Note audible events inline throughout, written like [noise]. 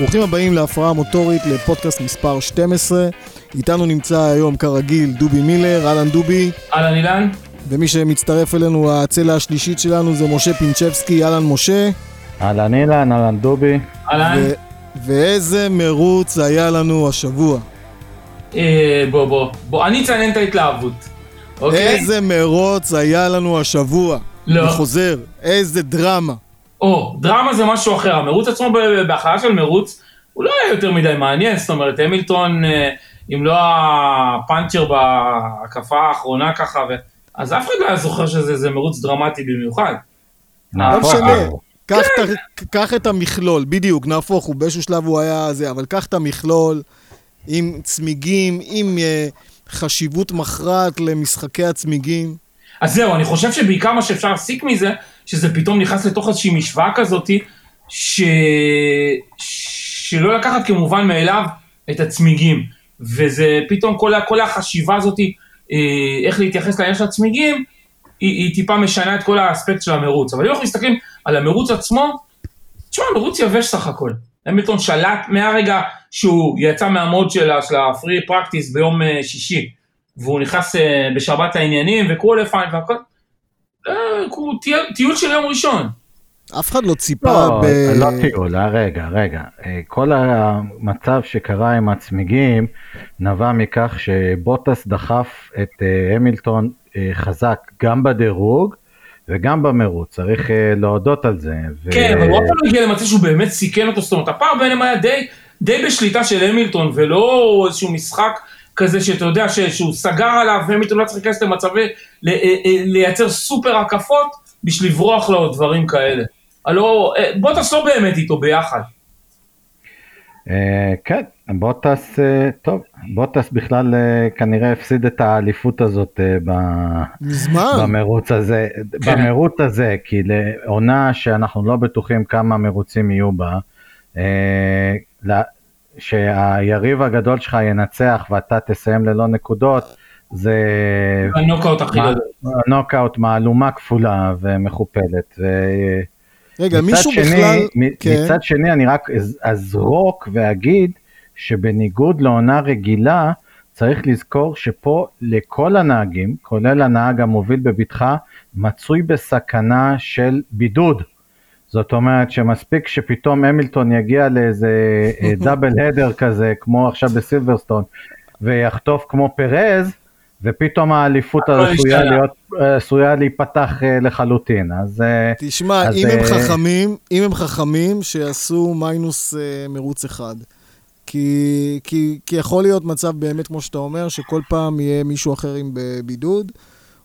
ברוכים הבאים להפרעה מוטורית לפודקאסט מספר 12. איתנו נמצא היום כרגיל דובי מילר, אהלן דובי. אהלן אילן. ומי שמצטרף אלינו, הצלע השלישית שלנו זה משה פינצ'בסקי, אהלן משה. אהלן אילן, אהלן דובי. אהלן. ו- ואיזה מרוץ היה לנו השבוע. אה, בוא בוא. בוא, אני אציין את ההתלהבות. אוקיי? איזה מרוץ היה לנו השבוע. לא. אני חוזר, איזה דרמה. או, דרמה זה משהו אחר. המרוץ עצמו בהכללה של מרוץ, הוא לא היה יותר מדי מעניין. זאת אומרת, המילטון, אה, אם לא הפאנצ'ר בהקפה האחרונה ככה, ו... אז אף אחד לא היה זוכר שזה מרוץ דרמטי במיוחד. לא נהפוך משנה. קח, את, קח את המכלול, בדיוק, נהפוך הוא, באיזשהו שלב הוא היה זה, אבל קח את המכלול עם צמיגים, עם uh, חשיבות מכרעת למשחקי הצמיגים. אז זהו, אני חושב שבעיקר מה שאפשר להסיק מזה, שזה פתאום נכנס לתוך איזושהי משוואה כזאתי, ש... שלא לקחת כמובן מאליו את הצמיגים. וזה פתאום כל, כל החשיבה הזאתי, אה, איך להתייחס לעניין של הצמיגים, היא, היא טיפה משנה את כל האספקט של המרוץ. אבל אם אנחנו מסתכלים על המרוץ עצמו, תשמע, מרוץ יבש סך הכל. המילטון שלט מהרגע שהוא יצא מהמוד של ה- של הפרי פרקטיס ביום אה, שישי, והוא נכנס אה, בשבת לעניינים וקווליפיין והכל, אה, טיול, של יום ראשון. אף אחד לא ציפה לא, ב... לא טיול, אה, רגע, רגע. כל המצב שקרה עם הצמיגים נבע מכך שבוטס דחף את המילטון חזק גם בדירוג וגם במרוץ, צריך להודות על זה. ו- כן, אבל הוא אף פעם לא הגיע למצב שהוא באמת סיכן אותו, זאת אומרת, הפער ביניהם היה די, די בשליטה של המילטון, ולא איזשהו משחק כזה שאתה יודע ש, שהוא סגר עליו, והמילטון לא צריך להיכנס למצבי, ל, אה, אה, לייצר סופר הקפות בשביל לברוח לו דברים כאלה. הלא, אה, בוטס לא באמת איתו ביחד. כן, בוטס, טוב, בוטס בכלל אה, כנראה הפסיד את האליפות הזאת. במרוץ הזה, כן. [laughs] במרוץ הזה, כי לעונה שאנחנו לא בטוחים כמה מרוצים יהיו בה, שהיריב הגדול שלך ינצח ואתה תסיים ללא נקודות, זה הנוקאוט הכי גדול. נוקאוט מהלומה כפולה ומכופלת. ו- רגע, מצד מישהו שני, בכלל... כן. מצד שני אני רק אז- אזרוק ואגיד שבניגוד לעונה רגילה צריך לזכור שפה לכל הנהגים, כולל הנהג המוביל בבטחה, מצוי בסכנה של בידוד. זאת אומרת שמספיק שפתאום המילטון יגיע לאיזה אה, [laughs] דאבל הדר כזה, כמו עכשיו בסילברסטון, ויחטוף כמו פרז, ופתאום האליפות עשויה. להיות, עשויה להיפתח אה, לחלוטין. אז אה, תשמע, אז, אם הם אה, חכמים, אם הם חכמים, שיעשו מיינוס אה, מרוץ אחד. כי, כי, כי יכול להיות מצב באמת, כמו שאתה אומר, שכל פעם יהיה מישהו אחר עם בבידוד.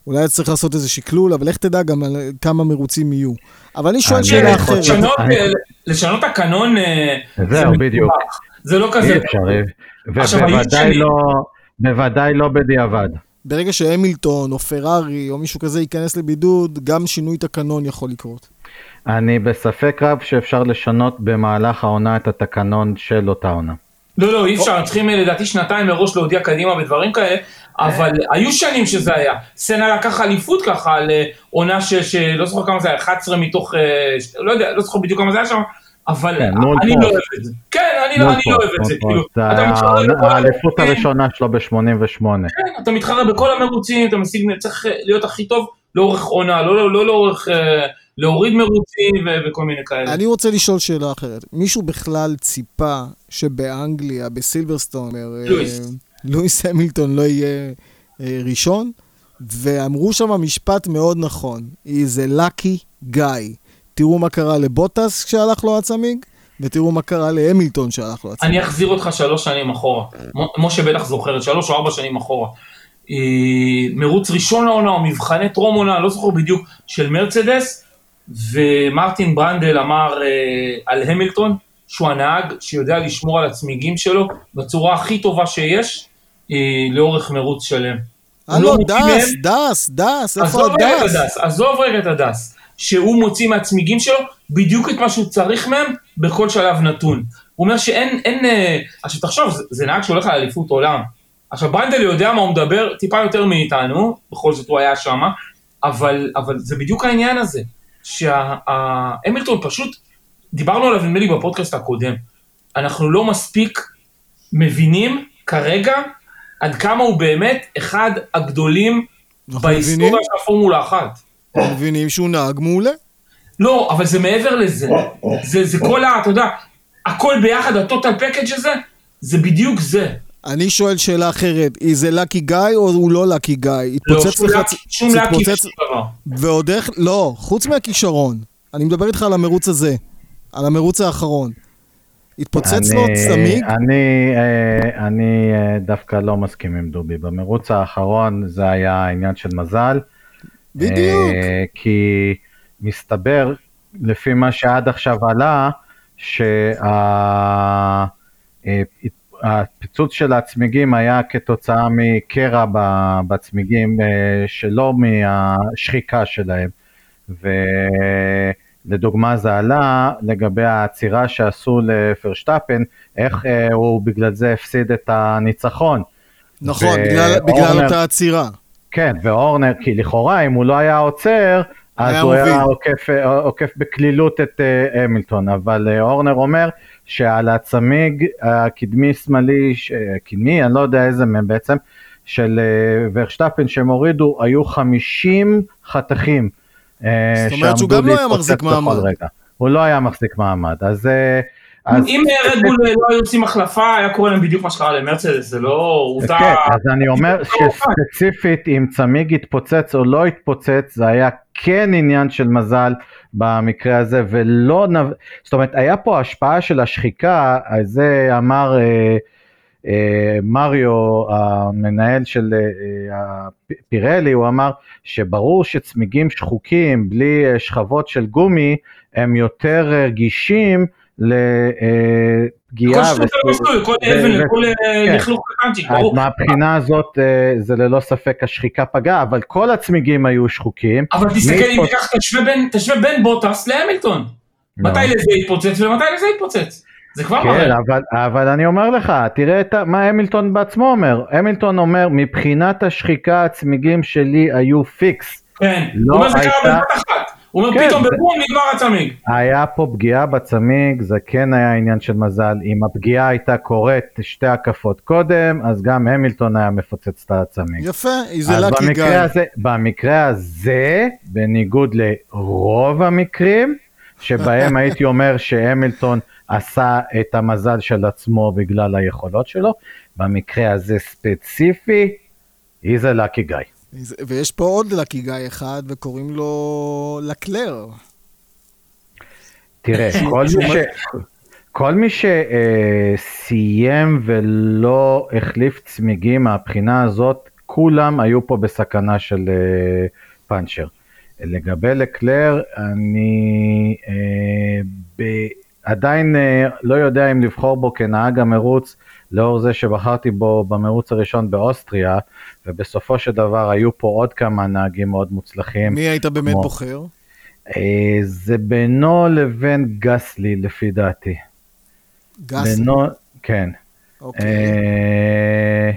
אולי צריך לעשות איזה שקלול, אבל איך תדע גם על כמה מרוצים יהיו. אבל אני שואל אני- שאלה אני אחרת. לשנות, אני- אה, לשנות תקנון, אה, זהו, זה בדיוק. זה לא כזה. אי אפשר, ובוודאי לא, בוודאי לא בדיעבד. ברגע שהמילטון או פרארי או מישהו כזה ייכנס לבידוד, גם שינוי תקנון יכול לקרות. אני בספק רב שאפשר לשנות במהלך העונה את התקנון של אותה עונה. לא, לא, אי אפשר, צריכים אה, לדעתי שנתיים מראש להודיע קדימה ודברים כאלה, אבל היו שנים שזה היה. סנה לקח אליפות ככה על אה, עונה ש- שלא זוכר כמה זה היה, 11 מתוך, אה, ש- לא יודע, לא זוכר בדיוק כמה זה היה שם, אבל כן, אני. לא אוהב את זה. כן, אני לא אני לא אוהב את זה, כאילו, זה אתה היה מתחרה בכל האליפות המרוצים, הראשונה שלו ב-88. כן, אתה מתחרה בכל המרוצים, אתה משיג, צריך אה, להיות הכי טוב לאורך עונה, לא לא- לא לאורך, להוריד מרוצים ו- וכל מיני כאלה. אני רוצה לשאול שאלה אחרת. מישהו בכלל ציפה שבאנגליה, בסילברסטון, לואיס. לואיס המילטון לא יהיה אה, ראשון? ואמרו שם משפט מאוד נכון, he's a lucky guy. תראו מה קרה לבוטס כשהלך לו הצמיג, ותראו מה קרה להמילטון כשהלך לו הצמיג. אני אחזיר אותך שלוש שנים אחורה. משה בטח זוכרת, שלוש או ארבע שנים אחורה. אה, מרוץ ראשון לעונה או מבחני טרום עונה, לא זוכר בדיוק, של מרצדס, ומרטין ברנדל אמר אה, על המילטון, שהוא הנהג שיודע לשמור על הצמיגים שלו בצורה הכי טובה שיש, לאורך מרוץ שלם. לא הלו, מוציא דס, דס, דס, איפה הדס? עזוב רגע את הדס, שהוא מוציא מהצמיגים שלו בדיוק את מה שהוא צריך מהם בכל שלב נתון. הוא אומר שאין, אין, אה, עכשיו תחשוב, זה, זה נהג שהולך על אליפות עולם. עכשיו ברנדל יודע מה הוא מדבר טיפה יותר מאיתנו, בכל זאת הוא היה שם, אבל, אבל זה בדיוק העניין הזה, שהמילטון פשוט, דיברנו עליו נדמה לי בפודקאסט הקודם, אנחנו לא מספיק מבינים כרגע עד כמה הוא באמת אחד הגדולים בהיסטוריה? של הפורמולה אחת. אנחנו מבינים שהוא נהג מעולה. לא, אבל זה מעבר לזה. זה, זה כל ה... אתה יודע, הכל ביחד, הטוטל פקאג' הזה, זה בדיוק זה. אני שואל שאלה אחרת, זה לקי גיא או הוא לא לקי גיא? לא, התפוצץ שום לך... לקי- שום לקי התפוצץ- ושום דבר. ועוד איך... לא, חוץ מהכישרון. אני מדבר איתך על המרוץ הזה. על המרוץ האחרון. התפוצץ לו צמיג? אני, אה, אני אה, דווקא לא מסכים עם דובי. במרוץ האחרון זה היה עניין של מזל. בדיוק. אה, כי מסתבר, לפי מה שעד עכשיו עלה, שהפיצוץ של הצמיגים היה כתוצאה מקרע בצמיגים, שלא מהשחיקה שלהם. ולדוגמה זה עלה לגבי העצירה שעשו לפרשטפן, איך אה, הוא בגלל זה הפסיד את הניצחון. נכון, ו- בגלל- בגלל אותה עצירה. כן, ואורנר, כי לכאורה אם הוא לא היה עוצר, אז היה הוא היה. עוקף, אה, עוקף בקלילות את אה, המילטון, אבל אה, אורנר אומר שעל הצמיג הקדמי-שמאלי, אה, קדמי, אני לא יודע איזה מהם בעצם, של אה, ורשטפן שהם הורידו, היו 50 חתכים. אה, זאת אומרת שהוא גם לא היה מחזיק מעמד. רגע. הוא לא היה מחזיק מעמד, אז... אה, אז אם רדבול לא היו עושים החלפה, היה קורה להם בדיוק מה שקרה למרצדס, זה לא עובדה... כן, אז אני אומר כמובן. שספציפית אם צמיג התפוצץ או לא התפוצץ, זה היה כן עניין של מזל במקרה הזה, ולא, נב... זאת אומרת, היה פה השפעה של השחיקה, אז זה אמר אה, מריו, המנהל של אה, הפ- פירלי, הוא אמר שברור שצמיגים שחוקים בלי אה, שכבות של גומי, הם יותר רגישים לפגיעה. כל שטות על המסלול, כל אבן, כל אה, כן. לכלוך קטנצ'יק, אז ברור. מהבחינה הזאת אה, זה ללא ספק השחיקה פגעה, אבל כל הצמיגים היו שחוקים. אבל תסתכל, אם תיקח, תשווה בין- בוטאס להמילטון. מתי לזה יתפוצץ ומתי לזה יתפוצץ. זה כבר כן, מראה. אבל, אבל אני אומר לך, תראה את מה המילטון בעצמו אומר. המילטון אומר, מבחינת השחיקה הצמיגים שלי היו פיקס. כן. לא הוא אומר זה קרה הייתה- בבת אחת. הוא אומר כן, פתאום זה- בבום נגמר הצמיג. היה פה פגיעה בצמיג, זה כן היה עניין של מזל. אם הפגיעה הייתה קורית שתי הקפות קודם, אז גם המילטון היה מפוצץ את הצמיג. יפה, זה אז לקי גיא. במקרה הזה, במקרה הזה, בניגוד לרוב המקרים, שבהם הייתי אומר שהמילטון עשה את המזל של עצמו בגלל היכולות שלו, במקרה הזה ספציפי, he's a lucky guy. זה- ויש פה עוד לקי גיא אחד, וקוראים לו לקלר. תראה, כל מי ש... כל מי שסיים ולא החליף צמיגים מהבחינה הזאת, כולם היו פה בסכנה של אה, פאנצ'ר. לגבי לקלר, אני אה, ב... עדיין אה, לא יודע אם לבחור בו כנהג המרוץ, לאור זה שבחרתי בו במרוץ הראשון באוסטריה, ובסופו של דבר היו פה עוד כמה נהגים מאוד מוצלחים. מי היית באמת כמו- בוחר? אה, זה בינו לבין גסלי לפי דעתי. גס. בינו, כן. אוקיי. אה,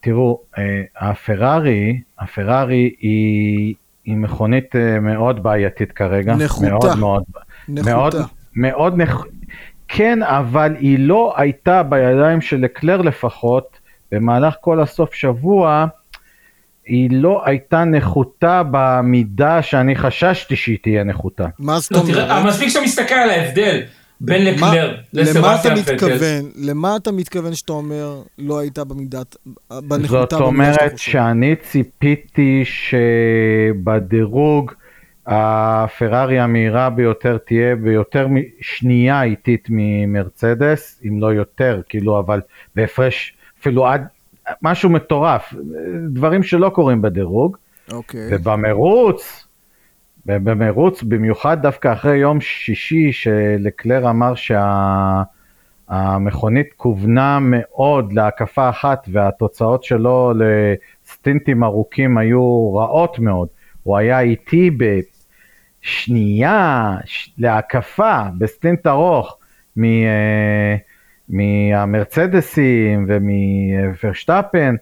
תראו, אה, הפרארי, הפרארי היא, היא מכונית אה, מאוד בעייתית כרגע. נחותה. מאוד, מאוד, נחותה. מאוד נח... כן, אבל היא לא הייתה בידיים של לקלר לפחות, במהלך כל הסוף שבוע, היא לא הייתה נחותה במידה שאני חששתי שהיא תהיה נחותה. מה זאת לא, תראה, אומרת? מספיק שאתה מסתכל על ההבדל בין לקלר למה אתה לסבסטיאן פטל. למה אתה מתכוון שאתה אומר לא הייתה במידת... בנחותה זאת במידה שאתה אומרת? שאני ציפיתי שבדירוג הפרארי המהירה ביותר תהיה ביותר משנייה איטית ממרצדס, אם לא יותר, כאילו, אבל בהפרש אפילו עד משהו מטורף, דברים שלא קורים בדירוג. אוקיי. ובמרוץ, במרוץ, במיוחד דווקא אחרי יום שישי שלקלר אמר שהמכונית כוונה מאוד להקפה אחת והתוצאות שלו לסטינטים ארוכים היו רעות מאוד. הוא היה איטי בשנייה ש- להקפה, בסטינט ארוך, מ, אה, מהמרצדסים ומוורשטפן,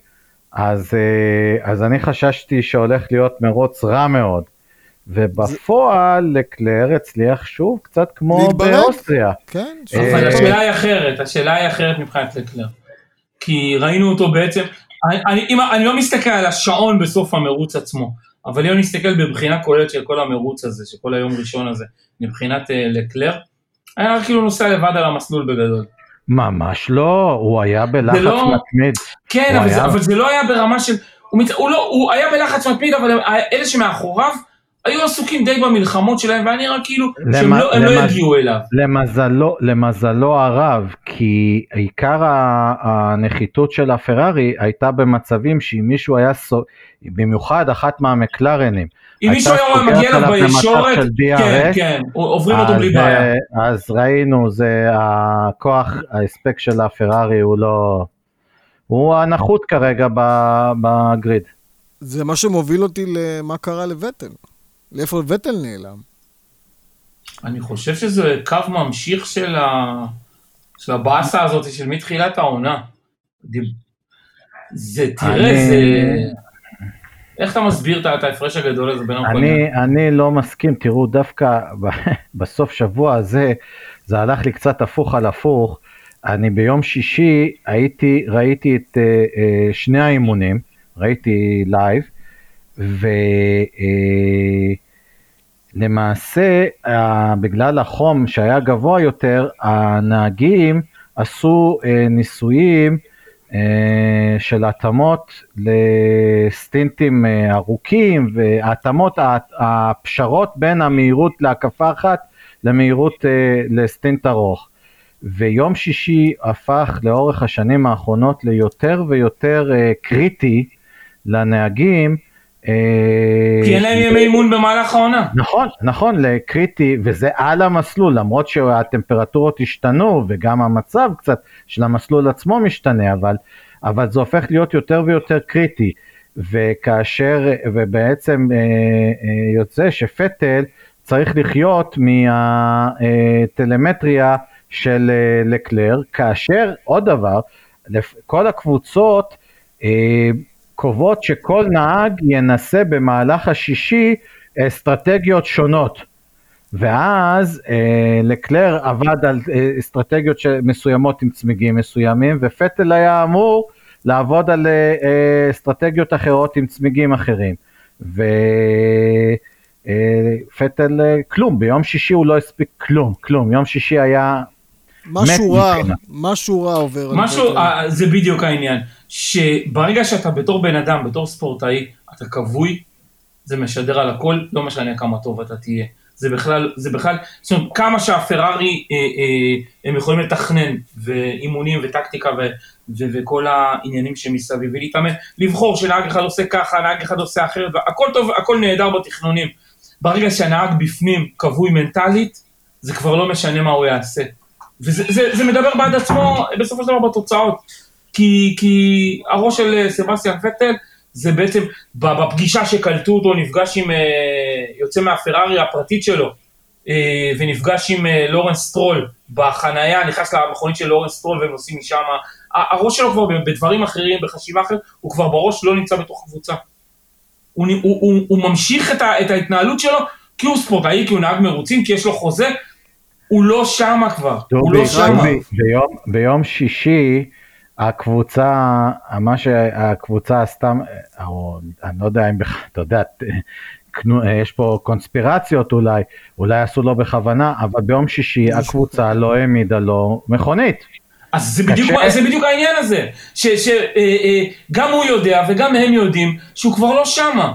אז, אה, אז אני חששתי שהולך להיות מרוץ רע מאוד. ובפועל לקלר הצליח שוב קצת כמו להתברג. באוסטריה. כן, אה, אבל השאלה היא אחרת, השאלה היא אחרת מבחינת לקלר. כי ראינו אותו בעצם, אני, אני, אם, אני לא מסתכל על השעון בסוף המרוץ עצמו, אבל אם אני מסתכל בבחינה כוללת של כל המרוץ הזה, של כל היום ראשון הזה, מבחינת uh, לקלר, היה כאילו נוסע לבד על המסלול בגדול. ממש לא, הוא היה בלחץ לא- מתמיד. כן, אבל, זה, היה- אבל זה לא היה ברמה של... הוא, מת, הוא, לא, הוא היה בלחץ מתמיד, אבל אלה שמאחוריו היו עסוקים די במלחמות שלהם, והיה נראה כאילו שהם לא, הם לא למז- יגיעו אליו. למזלו, למזלו הרב, כי עיקר הנחיתות של הפרארי הייתה במצבים שאם מישהו היה, סו... במיוחד אחת מהמקלרנים, אם מישהו היה מגיע אליו במצב בישורת, כן, כן, עוברים אותו אז, בלי בעיה. אה, אז ראינו, זה הכוח, ההספק של הפרארי הוא לא... הוא הנחות כרגע ב- בגריד. זה מה שמוביל אותי למה קרה לווטל. לאיפה וטל נעלם? אני חושב שזה קו ממשיך של, ה... של הבאסה הזאת של מתחילת העונה. זה, תראה, אני- זה... איך אתה מסביר את ההפרש הגדול הזה בין המכוניות? אני, אני לא מסכים, תראו, דווקא [laughs] בסוף שבוע הזה, זה הלך לי קצת הפוך על הפוך. אני ביום שישי הייתי, ראיתי את uh, uh, שני האימונים, ראיתי live, ולמעשה, uh, בגלל החום שהיה גבוה יותר, הנהגים עשו uh, ניסויים uh, של התאמות לסטינטים uh, ארוכים, והתאמות, הפשרות בין המהירות להקפה אחת למהירות uh, לסטינט ארוך. ויום שישי הפך לאורך השנים האחרונות ליותר ויותר uh, קריטי לנהגים. Uh, כי אין להם ימי אימון במהלך העונה. נכון, נכון, לקריטי, וזה על המסלול, למרות שהטמפרטורות השתנו וגם המצב קצת של המסלול עצמו משתנה, אבל, אבל זה הופך להיות יותר ויותר קריטי. וכאשר, ובעצם אה, אה, יוצא שפטל צריך לחיות מהטלמטריה של אה, לקלר, כאשר עוד דבר, כל הקבוצות אה, קובעות שכל נהג ינסה במהלך השישי אסטרטגיות שונות. ואז אה, לקלר עבד על אה, אסטרטגיות מסוימות עם צמיגים מסוימים, ופטל היה אמור לעבוד על אה, אה, אסטרטגיות אחרות עם צמיגים אחרים. ופטל אה, כלום, ביום שישי הוא לא הספיק כלום, כלום, יום שישי היה משהו רע. משהו רע עובר משהו. אה, זה בדיוק העניין. שברגע שאתה בתור בן אדם, בתור ספורטאי, אתה כבוי, זה משדר על הכל, לא משנה כמה טוב אתה תהיה. זה בכלל, זה בכלל, זאת אומרת, כמה שהפרארי, אה, אה, הם יכולים לתכנן, ואימונים וטקטיקה ו, ו, וכל העניינים שמסביב, ולהתאמן, לבחור שנהג אחד עושה ככה, נהג אחד עושה אחרת, הכל טוב, הכל נהדר בתכנונים. ברגע שהנהג בפנים כבוי מנטלית, זה כבר לא משנה מה הוא יעשה. וזה זה, זה מדבר בעד עצמו בסופו של דבר בתוצאות. כי, כי הראש של אה, סבסטיאן פטל זה בעצם בפגישה שקלטו אותו, נפגש עם, אה, יוצא מהפרארי הפרטית שלו, אה, ונפגש עם לורנס סטרול בחנייה, נכנס למכונית של לורנס סטרול והם נוסעים משם. הראש שלו כבר בדברים אחרים, בחשיבה אחרת, הוא כבר בראש לא נמצא בתוך קבוצה. הוא, הוא, הוא, הוא ממשיך את ההתנהלות שלו כי הוא ספורטאי, כי הוא נהג מרוצים, כי יש לו חוזה, הוא לא שמה כבר, הוא דובי, לא שמה. ביום, ביום שישי הקבוצה, מה שהקבוצה עשתה, או אני לא יודע אם בכלל, אתה יודע, יש פה קונספירציות אולי, אולי עשו לו בכוונה, אבל ביום שישי הקבוצה לא העמידה לו מכונית. אז זה בדיוק, קשה. זה בדיוק העניין הזה, שגם הוא יודע וגם הם יודעים שהוא כבר לא שמה.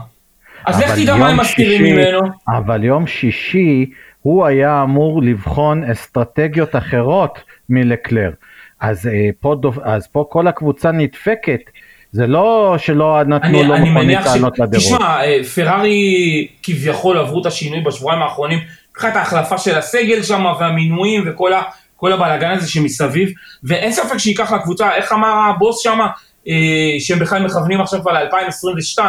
אז לך תדע מה הם מסתירים ממנו. אבל יום שישי הוא היה אמור לבחון אסטרטגיות אחרות מלקלר. אז, אה, פה, דופ- אז פה כל הקבוצה נדפקת. זה לא שלא נתנו לו אני מכונית מניח ש... לדירוג. תשמע, אה, פרארי כביכול עברו את השינוי בשבועיים האחרונים, מבחינת ההחלפה של הסגל שם והמינויים וכל ה... כל הבלאגן הזה שמסביב, ואין ספק שייקח לקבוצה, איך אמר הבוס שם, אה, שהם בכלל מכוונים עכשיו כבר ל-2022,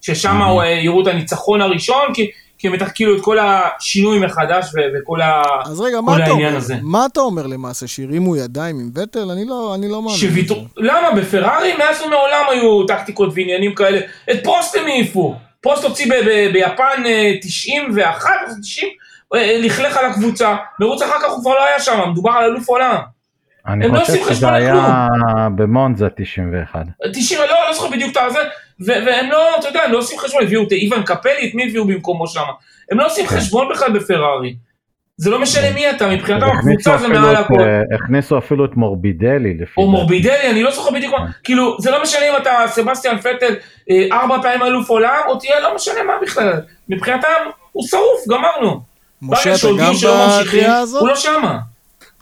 ששם Mhm. אה, יראו את הניצחון הראשון, כי, כי הם בטח כאילו את כל השינוי מחדש ו- וכל ה... אז רגע, כל מה אתה העניין אומר? הזה. מה אתה אומר למעשה, שהרימו ידיים עם וטל? אני לא, אני לא מאמין. שוויתור... בזה. למה? בפרארי מאז ומעולם היו טקטיקות ועניינים כאלה. את פרוסט הם העיפו. פרוסט הוציא ב- ב- ביפן אה, 91 או 90, אה, לכלך על הקבוצה, מרוץ אחר כך הוא כבר לא היה שם, מדובר על אלוף עולם. אני הם לא חושב שזה היה במונזה 91. 90, לא, לא זוכר בדיוק את הזה, ו- והם לא, אתה יודע, הם לא עושים חשבון, הביאו את איוון קפלי, את מי הביאו במקומו שם? הם לא עושים כן. חשבון בכלל בפרארי. זה לא משנה מי אתה, מבחינתם הקבוצה זה מעל הכל. אה, הכניסו אפילו את מורבידלי לפי או. מורבידלי, אני לא זוכר בדיוק מה, כאילו, זה לא משנה אם אתה סבסטיאן פטל אה, ארבע פעמים אלוף עולם, או תהיה לא משנה מה בכלל. מבחינתם, הוא שרוף, גמרנו. משה, אתה גם בדעה הזאת? הוא לא שמה.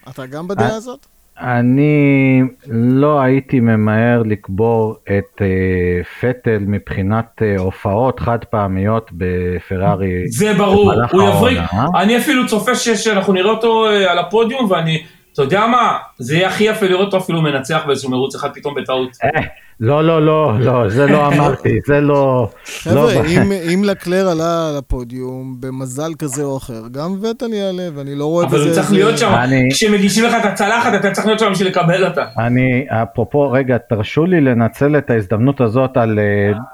אתה גם בדעה אה, הזאת? אני לא הייתי ממהר לקבור את אה, פטל מבחינת אה, הופעות חד פעמיות בפרארי. זה ברור, הוא יבריק. אני אפילו צופה שאנחנו נראה אותו אה, על הפודיום, ואני, אתה יודע מה, זה יהיה הכי יפה לראות אותו אפילו מנצח באיזשהו מרוץ אחד פתאום בטעות. אה, לא, לא, לא, לא, זה לא [laughs] אמרתי, זה לא... חבר'ה, לא ב- אם, לקלר עלה לפודיום במזל כזה או אחר, גם וטל יעלה, ואני לא רואה אבל הוא צריך להיות שם, כשמגישים לך את הצלחת, אתה צריך להיות שם בשביל לקבל אותה. אני, אפרופו, רגע, תרשו לי לנצל את ההזדמנות הזאת על אה,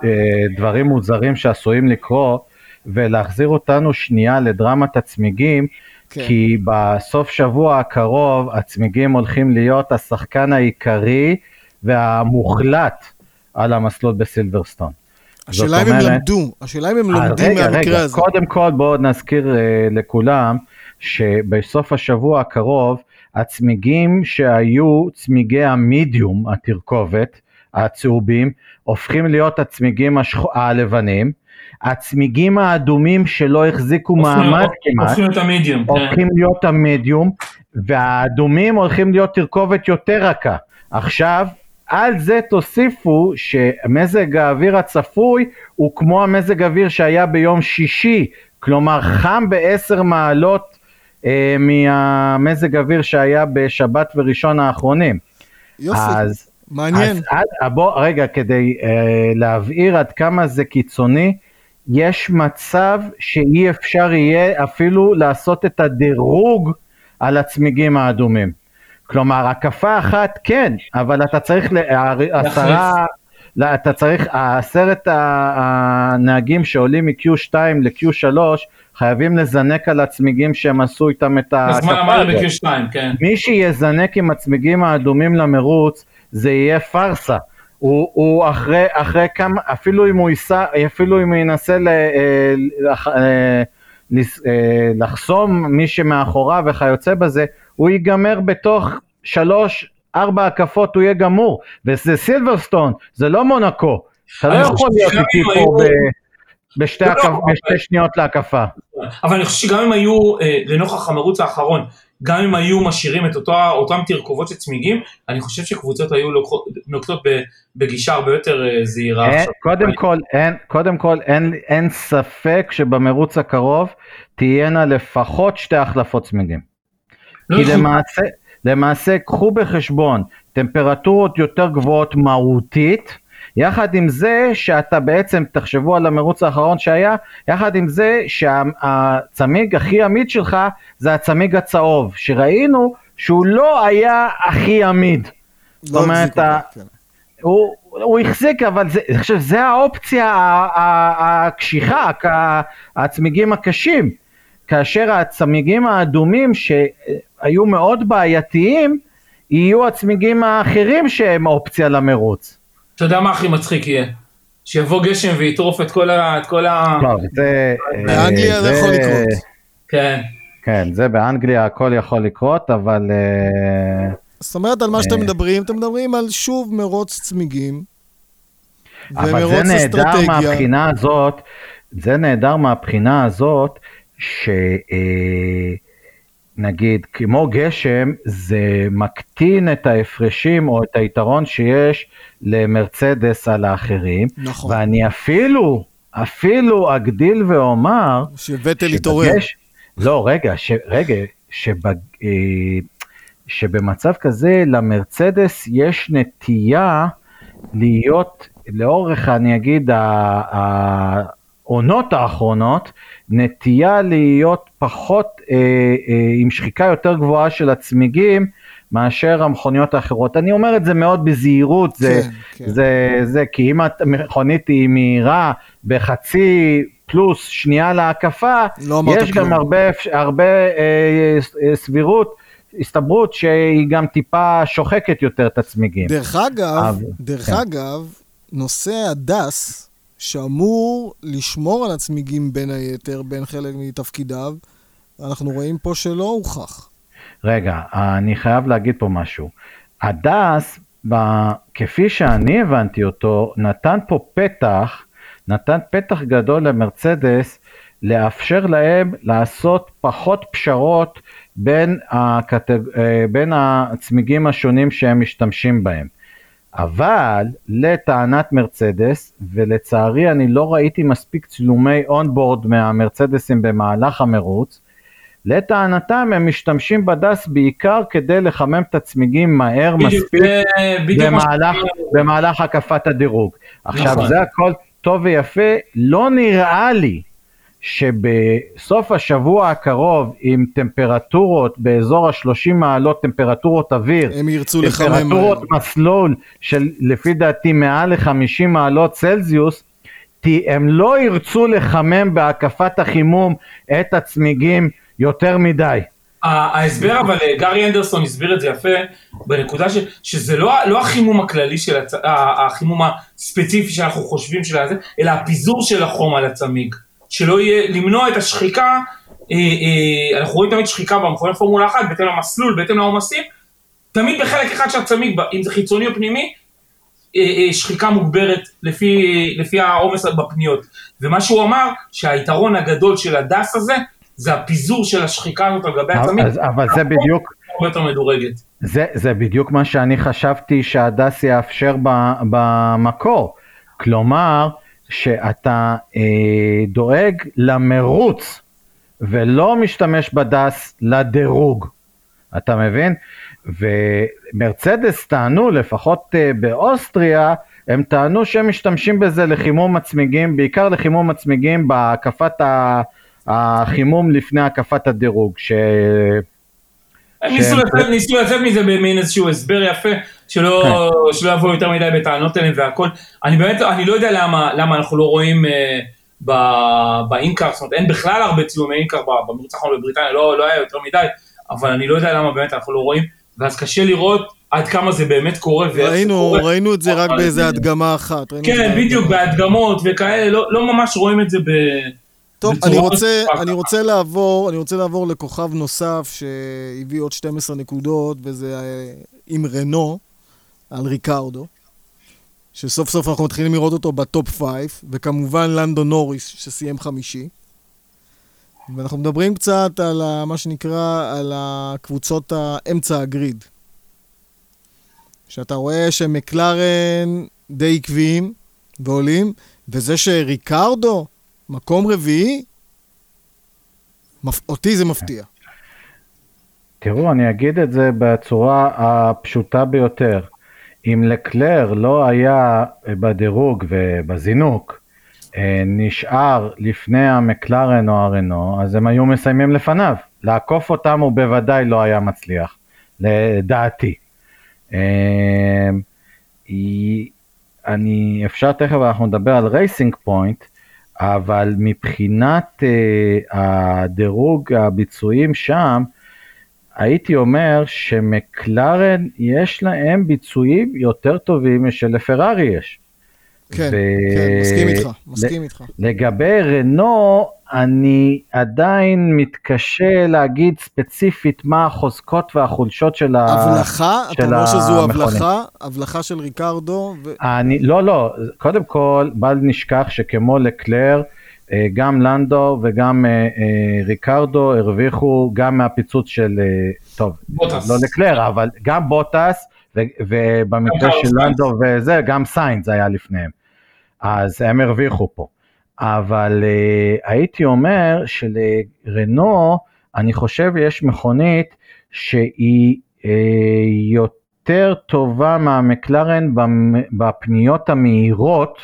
אה, דברים מוזרים שעשויים לקרות, ולהחזיר אותנו שנייה לדרמת הצמיגים, כן. כי בסוף שבוע הקרוב הצמיגים הולכים להיות השחקן העיקרי והמוחלט על המסלול בסילברסטון. השאלה אם הם למדו, השאלה אם הם אז לומדים מהמקרה רגע, הזה. קודם כל בואו נזכיר אה, לכולם שבסוף השבוע הקרוב הצמיגים שהיו צמיגי המידיום, התרכובת, הצהובים, הופכים להיות הצמיגים השח... הלבנים. הצמיגים האדומים שלא החזיקו מעמד כמעט, הופכים את המדיום. כן. הולכים להיות המדיום, והאדומים הולכים להיות תרכובת יותר רכה. עכשיו, על זה תוסיפו שמזג האוויר הצפוי הוא כמו המזג האוויר שהיה ביום שישי, כלומר חם בעשר מעלות אה, מהמזג האוויר שהיה בשבת וראשון האחרונים. יופי, אז, מעניין. אז עד, בוא, רגע, כדי אה, להבהיר עד כמה זה קיצוני, יש מצב שאי אפשר יהיה אפילו לעשות את הדירוג על הצמיגים האדומים. כלומר, הקפה אחת כן, אבל אתה צריך, ה- עשרה, לא, אתה צריך, עשרת ה- הנהגים שעולים מ-Q2 ל-Q3 חייבים לזנק על הצמיגים שהם עשו איתם את בזמן ההקפה המעלה הזאת. ב-Q2, כן. מי שיזנק עם הצמיגים האדומים למרוץ זה יהיה פארסה. הוא, הוא אחרי, אחרי כמה, אפילו אם הוא ייסע, אפילו אם הוא ינסה ל, אה, לח, אה, לס- אה, לחסום מי שמאחוריו וכיוצא בזה, הוא ייגמר בתוך שלוש, ארבע הקפות, הוא יהיה גמור. וזה סילברסטון, זה לא מונקו. אתה לא יכול להיות איתי פה היו- ב, בשתי, לא, הקפ, לא, בשתי שניות להקפה. אבל אני חושב שגם אם היו, אה, לנוכח המרוץ האחרון, גם אם היו משאירים את אותו, אותם תרכובות של צמיגים, אני חושב שקבוצות היו לוקחות- נוקטות בגישה הרבה יותר אה, זהירה אין, עכשיו. קודם אני- כל, אין, קודם כל אין, אין ספק שבמרוץ הקרוב תהיינה לפחות שתי החלפות צמיגים. לא כי למעשה, למעשה קחו בחשבון טמפרטורות יותר גבוהות מהותית, יחד עם זה שאתה בעצם, תחשבו על המרוץ האחרון שהיה, יחד עם זה שהצמיג הכי עמיד שלך זה הצמיג הצהוב, שראינו שהוא לא היה הכי עמיד. לא אומרת, ה- אותו, כן. הוא, הוא החזיק, אבל זה, חושב, זה האופציה הקשיחה, הצמיגים הקשים. כאשר הצמיגים האדומים שהיו מאוד בעייתיים, יהיו הצמיגים האחרים שהם אופציה למרוץ. אתה יודע מה הכי מצחיק יהיה? שיבוא גשם ויטרוף את כל ה... את כל ה... טוב, זה... באנגליה זה יכול לקרות. כן. כן, זה באנגליה הכל יכול לקרות, אבל... אה, זאת אומרת, על מה שאתם אה. מדברים, אתם מדברים על שוב מרוץ צמיגים. אבל זה נהדר. מהבחינה הזאת, זה נהדר מהבחינה הזאת, שנגיד, כמו גשם, זה מקטין את ההפרשים או את היתרון שיש למרצדס על האחרים, נכון. ואני אפילו, אפילו אגדיל ואומר, שוטל יתעורר. שבגש- לא, רגע, ש, רגע, שבג, אה, שבמצב כזה למרצדס יש נטייה להיות לאורך, אני אגיד, ה- העונות האחרונות, נטייה להיות פחות, אה, אה, עם שחיקה יותר גבוהה של הצמיגים מאשר המכוניות האחרות. אני אומר את זה מאוד בזהירות, זה, כן, כן. זה, זה, כי אם המכונית היא מהירה בחצי פלוס שנייה להקפה, לא יש כלום. גם הרבה, אפ- הרבה אה, אה, סבירות, הסתברות שהיא גם טיפה שוחקת יותר את הצמיגים. דרך אגב, אבל- דרך כן. אגב, נושא הדס, שאמור לשמור על הצמיגים בין היתר, בין חלק מתפקידיו, אנחנו רואים פה שלא הוכח. רגע, אני חייב להגיד פה משהו. הדס, כפי שאני הבנתי אותו, נתן פה פתח, נתן פתח גדול למרצדס לאפשר להם לעשות פחות פשרות בין, הקטג... אה, בין הצמיגים השונים שהם משתמשים בהם. אבל לטענת מרצדס, ולצערי אני לא ראיתי מספיק צילומי אונבורד מהמרצדסים במהלך המרוץ, לטענתם הם משתמשים בדס בעיקר כדי לחמם את הצמיגים מהר מספיק במהלך. במהלך הקפת הדירוג. עכשיו נכון. זה הכל טוב ויפה, לא נראה לי שבסוף השבוע הקרוב עם טמפרטורות באזור ה-30 מעלות טמפרטורות אוויר, הם ירצו לחמם מהר. טמפרטורות מסלול של לפי דעתי מעל ל-50 מעלות צלזיוס, כי הם לא ירצו לחמם בהקפת החימום את הצמיגים יותר מדי. ההסבר אבל אה, גארי אנדרסון הסביר את זה יפה בנקודה ש, שזה לא, לא החימום הכללי של הצ... החימום הספציפי שאנחנו חושבים של הזה אלא הפיזור של החום על הצמיג שלא יהיה למנוע את השחיקה אה, אה, אנחנו רואים תמיד שחיקה במכוני פורמולה 1 בהתאם למסלול בהתאם לעומסים תמיד בחלק אחד של הצמיג אם זה חיצוני או פנימי אה, שחיקה מוגברת לפי, לפי העומס בפניות ומה שהוא אמר שהיתרון הגדול של הדס הזה זה הפיזור של השחיקה הזאת על גבי הצמיג אז, אבל זה בדיוק, הרבה יותר מדורגת. זה, זה בדיוק מה שאני חשבתי שהדס יאפשר ב, במקור. כלומר, שאתה אה, דואג למרוץ ולא משתמש בדס לדירוג. אתה מבין? ומרצדס טענו, לפחות אה, באוסטריה, הם טענו שהם משתמשים בזה לחימום הצמיגים, בעיקר לחימום הצמיגים בהקפת ה- החימום לפני הקפת הדירוג. ש... הם ניסו לצאת- ניסו לצאת מזה במין איזשהו הסבר יפה, שלא שלא יבואו יותר מדי בטענות אליהם והכל. אני באמת, אני לא יודע למה למה אנחנו לא רואים אה, באינקר, זאת אומרת אין בכלל הרבה צילומי אינקר במרוץ האחרון בבריטניה, לא לא היה יותר מדי, אבל אני לא יודע למה באמת אנחנו לא רואים, ואז קשה לראות עד כמה זה באמת קורה. ואיך זה ראינו, קורה. ראינו את זה רק באיזה זה- הדגמה אחת. כן, בדיוק. בהדגמות וכאלה, לא לא ממש רואים את זה ב... טוב, אני רוצה. אני רוצה לעבור, אני רוצה לעבור לכוכב נוסף שהביא עוד 12 נקודות, וזה אה, עם רנו, על ריקרדו, שסוף סוף אנחנו מתחילים לראות אותו בטופ 5, וכמובן לנדו נוריס, שסיים חמישי. ואנחנו מדברים קצת על ה, מה שנקרא, על הקבוצות האמצע הגריד. שאתה רואה שמקלרן די עקביים ועולים, וזה שריקרדו מקום רביעי, מפ... אותי זה מפתיע. תראו, אני אגיד את זה בצורה הפשוטה ביותר. אם לקלר לא היה בדירוג ובזינוק אה, נשאר לפני המקלרן או הרנו, אז הם היו מסיימים לפניו. לעקוף אותם הוא בוודאי לא היה מצליח, לדעתי. אה, אני, אפשר תכף, אנחנו נדבר על רייסינג פוינט, אבל מבחינת אה, הדירוג הביצועים שם, הייתי אומר שמקלרן יש להם ביצועים יותר טובים משלפרארי יש. כן, ו- כן, מסכים איתך, מסכים איתך. לגבי רנו, אני עדיין מתקשה להגיד ספציפית מה החוזקות והחולשות של ה... הבלחה, אתה של אומר שזו המכונית. הבלחה, הבלחה של ריקרדו, ו... אני, לא, לא, קודם כל, בל נשכח שכמו לקלר, אה, גם לנדו וגם אה, אה, ריקרדו הרוויחו גם מהפיצוץ של, טוב, בוטס. לא לקלר, אבל גם בוטס, ובמקרה של. לנדו וזה, גם סיינס היה לפניהם. אז הם הרוויחו פה. אבל uh, הייתי אומר שלרנו, אני חושב יש מכונית שהיא uh, יותר טובה מהמקלרן בפניות המהירות,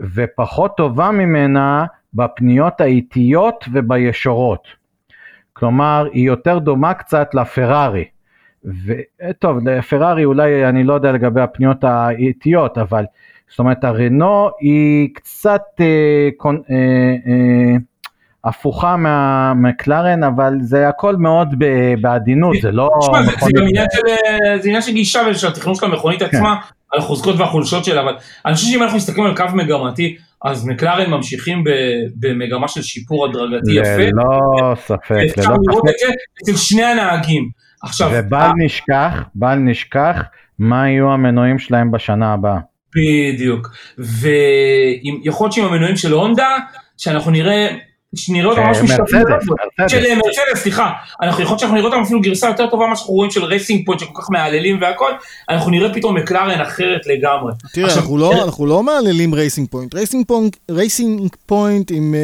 ופחות טובה ממנה בפניות האיטיות ובישורות. כלומר, היא יותר דומה קצת לפרארי. וטוב, לפרארי אולי אני לא יודע לגבי הפניות האיטיות, אבל זאת אומרת הרנו היא קצת אה, קונ, אה, אה, הפוכה מהמקלרן, אבל זה הכל מאוד בעדינות, זה לא... תשמע, זה גם עניין של גישה ושל התכנון של המכונית כן. עצמה, על החוזקות והחולשות שלה, אבל אני חושב שאם אנחנו מסתכלים על קו מגמתי, אז מקלרן ממשיכים במגמה של שיפור הדרגתי יפה. ללא ספק. אפשר לראות את זה אצל שני הנהגים. עכשיו... ובל נשכח, בל נשכח, מה יהיו המנועים שלהם בשנה הבאה. בדיוק. ויכול להיות שעם המנועים של הונדה, שאנחנו נראה שנראה אותם ממש משתפים, של אה, מרצדס, סליחה, אנחנו יכול להיות שאנחנו נראה אותם אפילו גרסה יותר טובה ממה שאנחנו רואים של רייסינג פוינט שכל כך מהללים והכל, אנחנו נראה פתאום מקלרן אחרת לגמרי. תראה, אנחנו לא, אנחנו לא מהללים רייסינג פוינט, רייסינג פוינט עם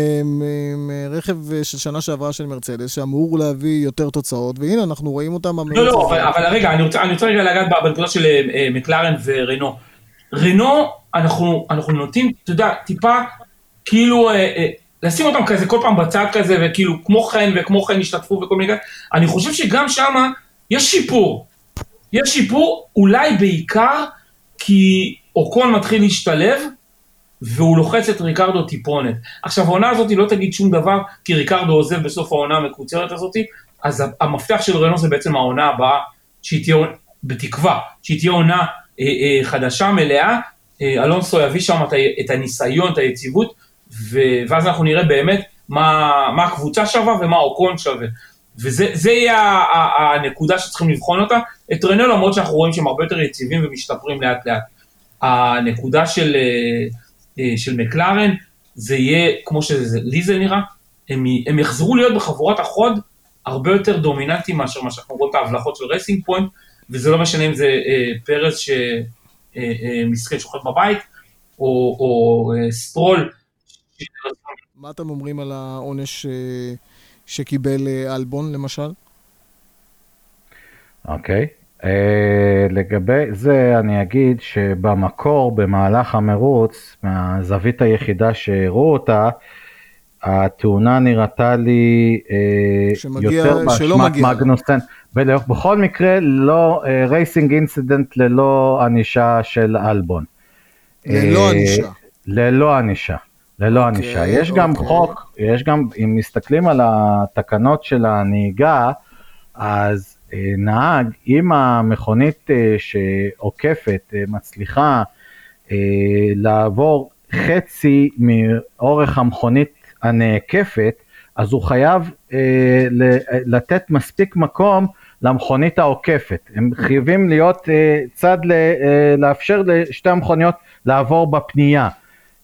רכב של שנה שעברה של מרצדס, שאמור להביא יותר תוצאות, והנה אנחנו רואים אותם. לא, לא, אבל רגע, אני רוצה רגע לגעת בנקודה של אה, מקלרן ורנו. רנו, אנחנו נוטים, אתה יודע, טיפה, כאילו, אה, לשים אותם כזה כל פעם בצד כזה, וכאילו כמו כן וכמו כן השתתפו וכל מיני כאלה, אני חושב שגם שמה יש שיפור. יש שיפור אולי בעיקר כי אוקון מתחיל להשתלב, והוא לוחץ את ריקרדו טיפונת. עכשיו העונה הזאת לא תגיד שום דבר, כי ריקרדו עוזב בסוף העונה המקוצרת הזאת, אז המפתח של רנו זה בעצם העונה הבאה, שהיא תהיה, בתקווה, שהיא תהיה עונה אה, אה, חדשה, מלאה, אה, אלונסו יביא שם את, הניסיון, את היציבות. ואז אנחנו נראה באמת מה, מה הקבוצה שווה ומה אוקון שווה. וזה יהיה הנקודה שצריכים לבחון אותה. את רנו למרות שאנחנו רואים שהם הרבה יותר יציבים ומשתפרים לאט לאט. הנקודה של, אה, אה, של מקלרן, זה יהיה, כמו שלי זה נראה, הם, הם יחזרו להיות בחבורת החוד הרבה יותר דומיננטיים מאשר מה שאנחנו רואים את ההבלחות של רייסינג פוינט, וזה לא משנה אם זה אה, פרז שמסכן אה, אה, שוכב בבית, או, או אה, סטרול מה אתם אומרים על העונש אה, שקיבל אה, אלבון למשל? אוקיי. Okay. uh, לגבי זה אני אגיד שבמקור, במהלך המרוץ, מהזווית היחידה שהראו אותה, התאונה נראתה לי אה, שמגיע, יותר באשמת מגנוסן. בדיוק, בכל מקרה, לא, racing אה, incident ללא ענישה של אלבון. ללא ענישה. ללא ענישה. ללא okay, ענישה. Okay, יש okay. גם אוקיי. חוק, יש גם, אם מסתכלים על התקנות של הנהיגה, אז אה, נהג, אם המכונית אה, שעוקפת אה, מצליחה אה, לעבור חצי מאורך המכונית הנעקפת, אז הוא חייב אה, לתת מספיק מקום למכונית העוקפת. הם חייבים להיות אה, צד, ל, אה, לאפשר לשתי המכוניות לעבור בפנייה.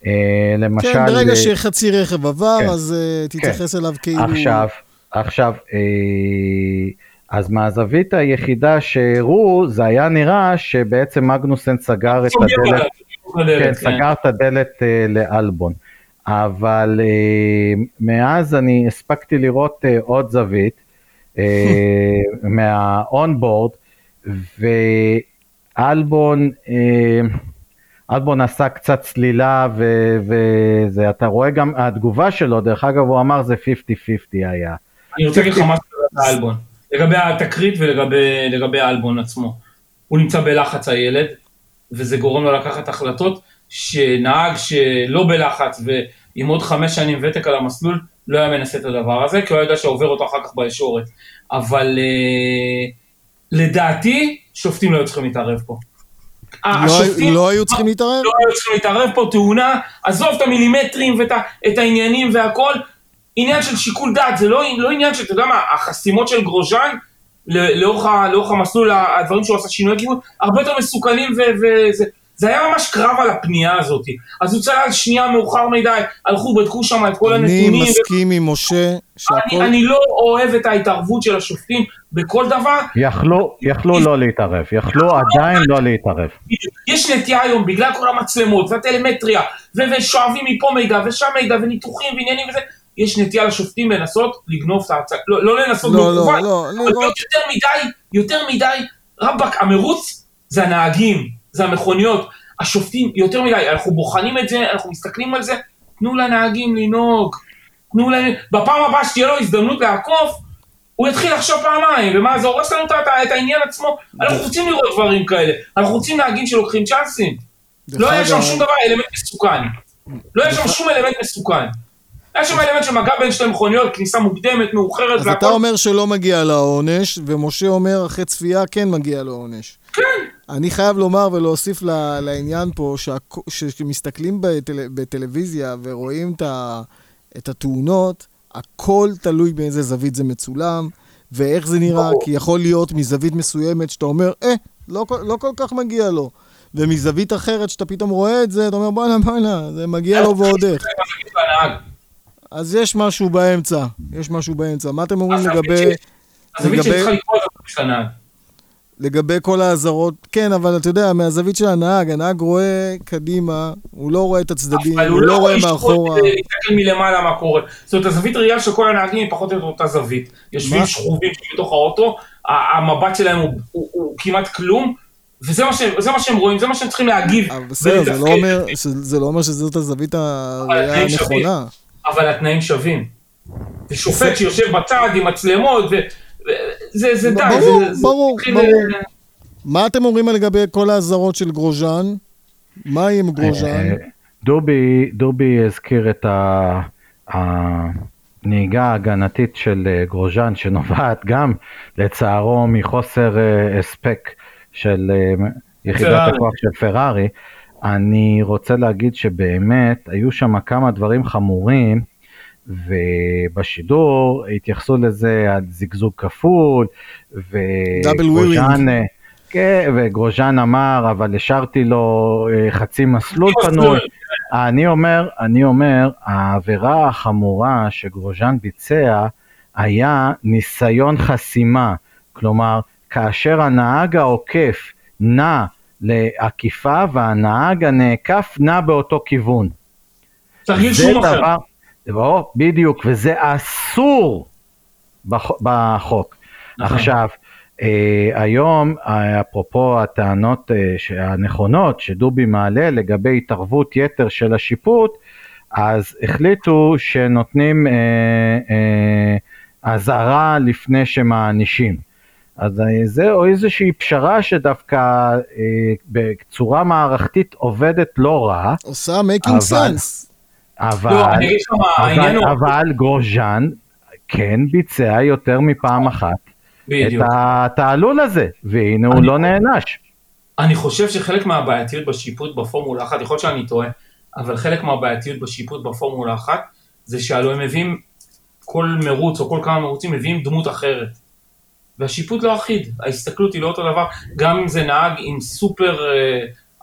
אה, למשל... כן, ברגע שחצי רכב עבר, כן, אז uh, תתייחס כן. אליו כאילו... עכשיו, עכשיו, uh, אז מהזווית היחידה שהראו, זה היה נראה שבעצם מגנוסן סגר את הדלת, כן, כן, סגר את הדלת uh, לאלבון. אבל uh, מאז אני הספקתי לראות uh, עוד זווית [laughs] מהאונבורד, ואלבון, uh, אלבון עשה קצת צלילה וזה, אתה רואה גם, התגובה שלו, דרך אגב הוא אמר זה 50-50 היה. אני רוצה להגיד לך משהו לגבי האלבון, לגבי התקרית ולגבי האלבון עצמו. הוא נמצא בלחץ הילד, וזה גורם לו לקחת החלטות שנהג שלא בלחץ ועם עוד חמש שנים ותק על המסלול, לא היה מנסה את הדבר הזה, כי הוא יודע שעובר אותו אחר כך בישורת. אבל uh, לדעתי, שופטים לא היו צריכים להתערב פה. השופטים לא היו צריכים להתערב? לא היו צריכים להתערב פה, תאונה, עזוב את המילימטרים ואת העניינים והכל, עניין של שיקול דעת, זה לא, לא עניין של, אתה יודע מה, החסימות של גרוז'אן, לאורך המסלול, הדברים שהוא עשה שינוי כיוון, הרבה יותר מסוכנים וזה, זה היה ממש קרב על הפנייה הזאת. אז הוא צלל שנייה מאוחר מדי, הלכו, בדקו שם את כל הנתונים. אני מסכים ו... עם משה שהכל... אני, אני לא אוהב את ההתערבות של השופטים בכל דבר. יכלו, יכלו לא להתערב, יכלו עדיין לא להתערב. יש נטייה היום, בגלל כל המצלמות והטלמטריה, ושואבים מפה מידע ושם מידע וניתוחים ועניינים וזה, יש נטייה לשופטים לנסות לגנוב את ההצעה, לא, לא לנסות לא, לא, לא, לא, לא. יותר מדי, יותר מדי, רבאק, המרוץ זה הנהגים. זה המכוניות. השופטים, יותר מדי, אנחנו בוחנים את זה, אנחנו מסתכלים על זה, תנו לנהגים לנהוג. תנו להם, בפעם הבאה שתהיה לו הזדמנות לעקוף, הוא יתחיל לחשוב פעמיים, ומה זה הורס לנו את, את העניין עצמו, אנחנו רוצים לראות דברים כאלה, אנחנו רוצים נהגים שלוקחים צ'אנסים. לא היה שם שום דבר אלמנט מסוכן. לא היה שם שום אלמנט מסוכן. היה שם אלמנט של מגע בין שתי מכוניות, כניסה מוקדמת, מאוחרת אז אתה אומר שלא מגיע לו העונש, ומשה אומר אחרי צפייה כן מגיע לו עונש. כן. אני חייב לומר ולהוסיף לעניין פה, שכשמסתכלים בטל, בטלוויזיה ורואים את התאונות, הכל תלוי באיזה זווית זה מצולם, ואיך זה נראה, כי יכול להיות מזווית מסוימת שאתה אומר, אה, לא, לא כל כך מגיע לו. ומזווית אחרת, שאתה פתאום רואה את זה, אתה אומר, בואנה, בואנה, זה מגיע לו ועוד איך. אז יש משהו באמצע, יש משהו באמצע. מה אתם אומרים לגבי... הזווית שצריכה לקרוא את הנהג. לגבי כל האזהרות, כן, אבל אתה יודע, מהזווית של הנהג, הנהג רואה קדימה, הוא לא רואה את הצדדים, הוא, הוא לא, לא רואה מאחורה. אבל הוא לא להסתכל מלמעלה מה קורה. זאת אומרת, הזווית ראייה של כל הנהגים היא פחות או יותר אותה זווית. יושבים שכובים בתוך האוטו, המבט שלהם הוא, הוא, הוא כמעט כלום, וזה מה, שהם, מה שהם רואים, זה מה שהם צריכים להגיב. בסדר, זה, לא אומר, זה לא אומר שזאת הזווית הראייה הנכונה. אבל התנאים שווים. זה שופט שיושב בצד עם מצלמות. זה, זה די, ברור, זה, ברור, זה ברור. מה אתם אומרים לגבי כל האזהרות של גרוז'אן? מה עם גרוז'אן? אה, דובי, דובי הזכיר את הנהיגה ההגנתית של אה, גרוז'אן, שנובעת גם, לצערו, מחוסר אה, הספק של יחידת הכוח של פרארי. אני רוצה להגיד שבאמת היו שם כמה דברים חמורים ובשידור התייחסו לזה על זיגזוג כפול, וגרוז'אן, כן, וגרוז'אן אמר, אבל השארתי לו אה, חצי מסלול פנוי. אני אומר, אני אומר, העבירה החמורה שגרוז'אן ביצע היה ניסיון חסימה. כלומר, כאשר הנהג העוקף נע לעקיפה והנהג הנעקף נע באותו כיוון. תרגיל שום אחר. או, בדיוק, וזה אסור בחוק. נכון. עכשיו, אה, היום, אפרופו הטענות אה, הנכונות שדובי מעלה לגבי התערבות יתר של השיפוט, אז החליטו שנותנים אזהרה אה, אה, לפני שמענישים. אז אה, זהו איזושהי פשרה שדווקא אה, בצורה מערכתית עובדת לא רע. עושה making אבל, sense. אבל, לא, אבל. אבל גרוז'אן כן ביצע יותר מפעם אחת בדיוק. את התעלול הזה, והנה הוא לא נענש. אני חושב שחלק מהבעייתיות בשיפוט בפורמולה אחת, יכול להיות שאני טועה, אבל חלק מהבעייתיות בשיפוט בפורמולה אחת, זה שהלוא הם מביאים כל מרוץ או כל כמה מרוצים מביאים דמות אחרת. והשיפוט לא אחיד, ההסתכלות היא לא אותו דבר, גם אם זה נהג עם סופר...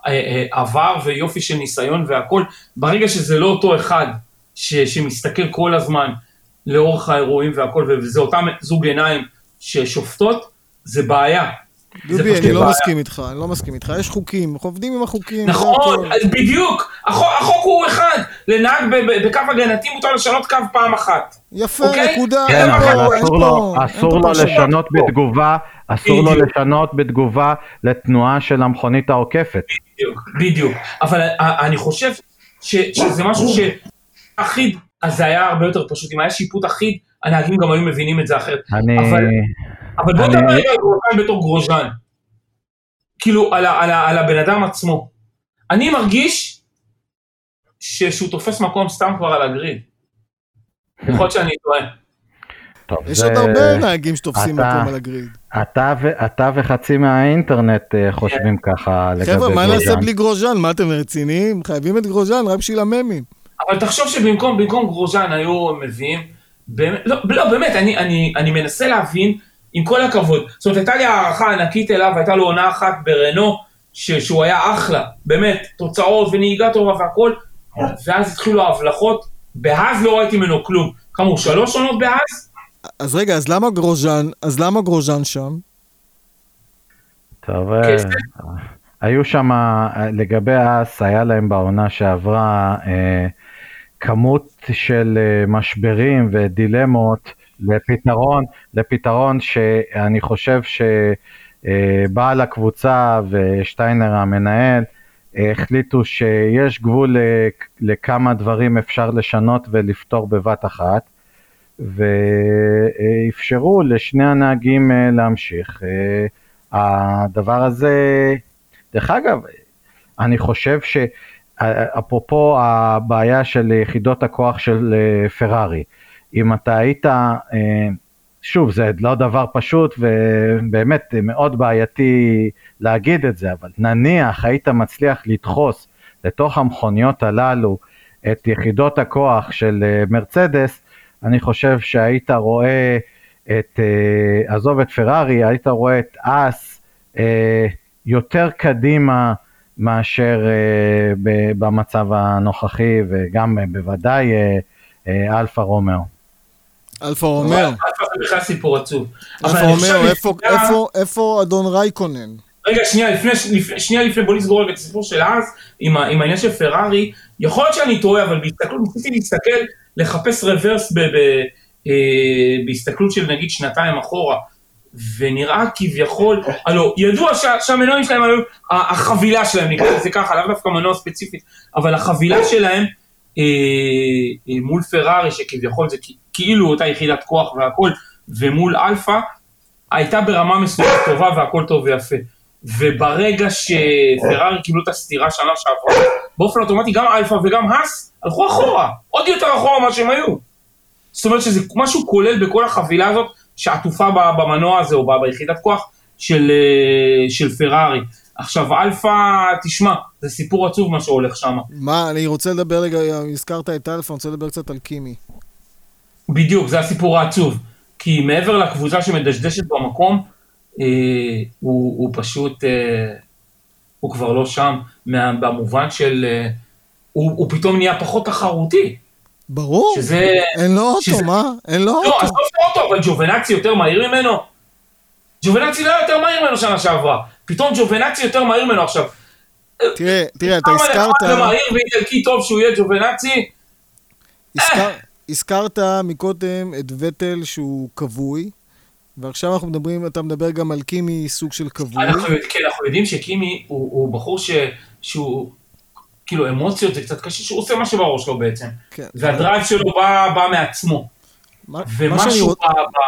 אה, אה, עבר ויופי של ניסיון והכל, ברגע שזה לא אותו אחד ש, שמסתכל כל הזמן לאורך האירועים והכל, וזה אותם זוג עיניים ששופטות, זה בעיה. דובי, אני לא בעיה. מסכים איתך, אני לא מסכים איתך, יש חוקים, אנחנו עובדים עם החוקים. נכון, בדיוק, החוק, החוק הוא אחד, לנהג בקו הגנתי מותר לשנות קו פעם אחת. יפה, אוקיי? נקודה. כן, אבל אסור לו, אסור לו לשנות בתגובה, אסור לו לשנות בתגובה לתנועה של המכונית העוקפת. בדיוק, בדיוק. אבל אני חושב ש, שזה משהו שאחיד, אז זה היה הרבה יותר פשוט. אם היה שיפוט אחיד, הנהגים גם היו מבינים את זה אחרת. אני... אבל, אבל בוא נדבר רגע על גרוז'אן בתור גרוז'אן. כאילו, על, על, על הבן אדם עצמו. אני מרגיש שהוא תופס מקום סתם כבר על ה grid. יכול להיות שאני טועה. טוב, יש עוד הרבה נהגים שתופסים מקום על ה grid. אתה, ו, אתה וחצי מהאינטרנט אה, חושבים כן. ככה לגבי גרוז'אן. חבר'ה, מה נעשה בלי גרוז'אן? מה אתם רציניים? חייבים את גרוז'אן רק בשביל הממים. אבל תחשוב שבמקום גרוז'אן היו מביאים, באמת, לא, לא באמת, אני, אני, אני מנסה להבין, עם כל הכבוד, זאת אומרת, הייתה לי הערכה ענקית אליו, הייתה לו עונה אחת ברנו, ש, שהוא היה אחלה, באמת, תוצאות ונהיגה טובה והכל, ואז התחילו ההבלחות, בהאז לא ראיתי ממנו כלום. כמה הוא, שלוש עונות בהאז? אז רגע, אז למה גרוז'אן, אז למה גרוז'אן שם? טוב, אה, היו שם, לגבי האס, היה להם בעונה שעברה אה, כמות של אה, משברים ודילמות לפתרון, לפתרון שאני חושב שבעל הקבוצה ושטיינר המנהל החליטו שיש גבול לכמה דברים אפשר לשנות ולפתור בבת אחת. ואפשרו לשני הנהגים להמשיך. הדבר הזה, דרך אגב, אני חושב שאפרופו הבעיה של יחידות הכוח של אה, פרארי, אם אתה היית, שוב, זה לא דבר פשוט ובאמת מאוד בעייתי להגיד את זה, אבל נניח היית מצליח לדחוס לתוך המכוניות הללו את יחידות הכוח של מרצדס, אני חושב שהיית רואה את, uh, עזוב את פרארי, היית רואה את אס יותר קדימה מאשר במצב הנוכחי, וגם בוודאי אלפה רומאו. אלפה רומאו. אלפה זה בכלל סיפור עצוב. אלפה רומאו, איפה, אדון רייקונן? רגע, שנייה לפני, שנייה לפני, בוא נסגור רגע את הסיפור של אז, עם, עם העניין של פרארי, יכול להיות שאני טועה, אבל בהסתכלות, ניסיתי להסתכל לחפש reverse ב, ב, אה, בהסתכלות של נגיד שנתיים אחורה, ונראה כביכול, הלוא, ידוע שה, שהמנועים שלהם היו, החבילה שלהם, נקרא לזה ככה, לאו דווקא מנוע ספציפי, אבל החבילה שלהם אה, אה, מול פרארי, שכביכול זה כאילו אותה יחידת כוח והכל, ומול אלפא, הייתה ברמה מסוימת טובה והכל טוב ויפה. וברגע שפרארי קיבלו את הסטירה שנה שעברה, באופן אוטומטי גם אלפא וגם האס הלכו אחורה, עוד יותר אחורה ממה שהם היו. זאת אומרת שזה משהו כולל בכל החבילה הזאת שעטופה במנוע הזה או ביחידת כוח של, אה, של פרארי. עכשיו אלפא, תשמע, זה סיפור עצוב מה שהולך שם. מה, אני רוצה לדבר רגע, הזכרת את אלפא, אני רוצה לדבר קצת על קימי. בדיוק, זה הסיפור העצוב. כי מעבר לקבוצה שמדשדשת במקום, אה, הוא, הוא פשוט, אה, הוא כבר לא שם, מה, במובן של, אה, הוא, הוא פתאום נהיה פחות תחרותי. ברור, שזה, אין לו אוטו, שזה, מה? אין לו לא, אוטו. לא, עזוב את האוטו, אבל ג'ובנצי יותר מהיר ממנו? ג'ובנצי לא יותר מהיר ממנו שנה שעברה, פתאום ג'ובנצי יותר מהיר ממנו עכשיו. תראה, תראה, אתה הזכרת... כמה מהיר ואיטלקי טוב שהוא יהיה ג'ובנצי? הזכר... הזכרת מקודם את וטל שהוא כבוי, ועכשיו אנחנו מדברים, אתה מדבר גם על קימי סוג של כבוי. אנחנו, כן, אנחנו יודעים שקימי הוא, הוא בחור ש, שהוא, כאילו אמוציות זה קצת קשה, שהוא עושה מה שבראש שלו בעצם. כן. והדרייב שלו בא, בא מעצמו. מה, ומשהו רוצ... ב, ב...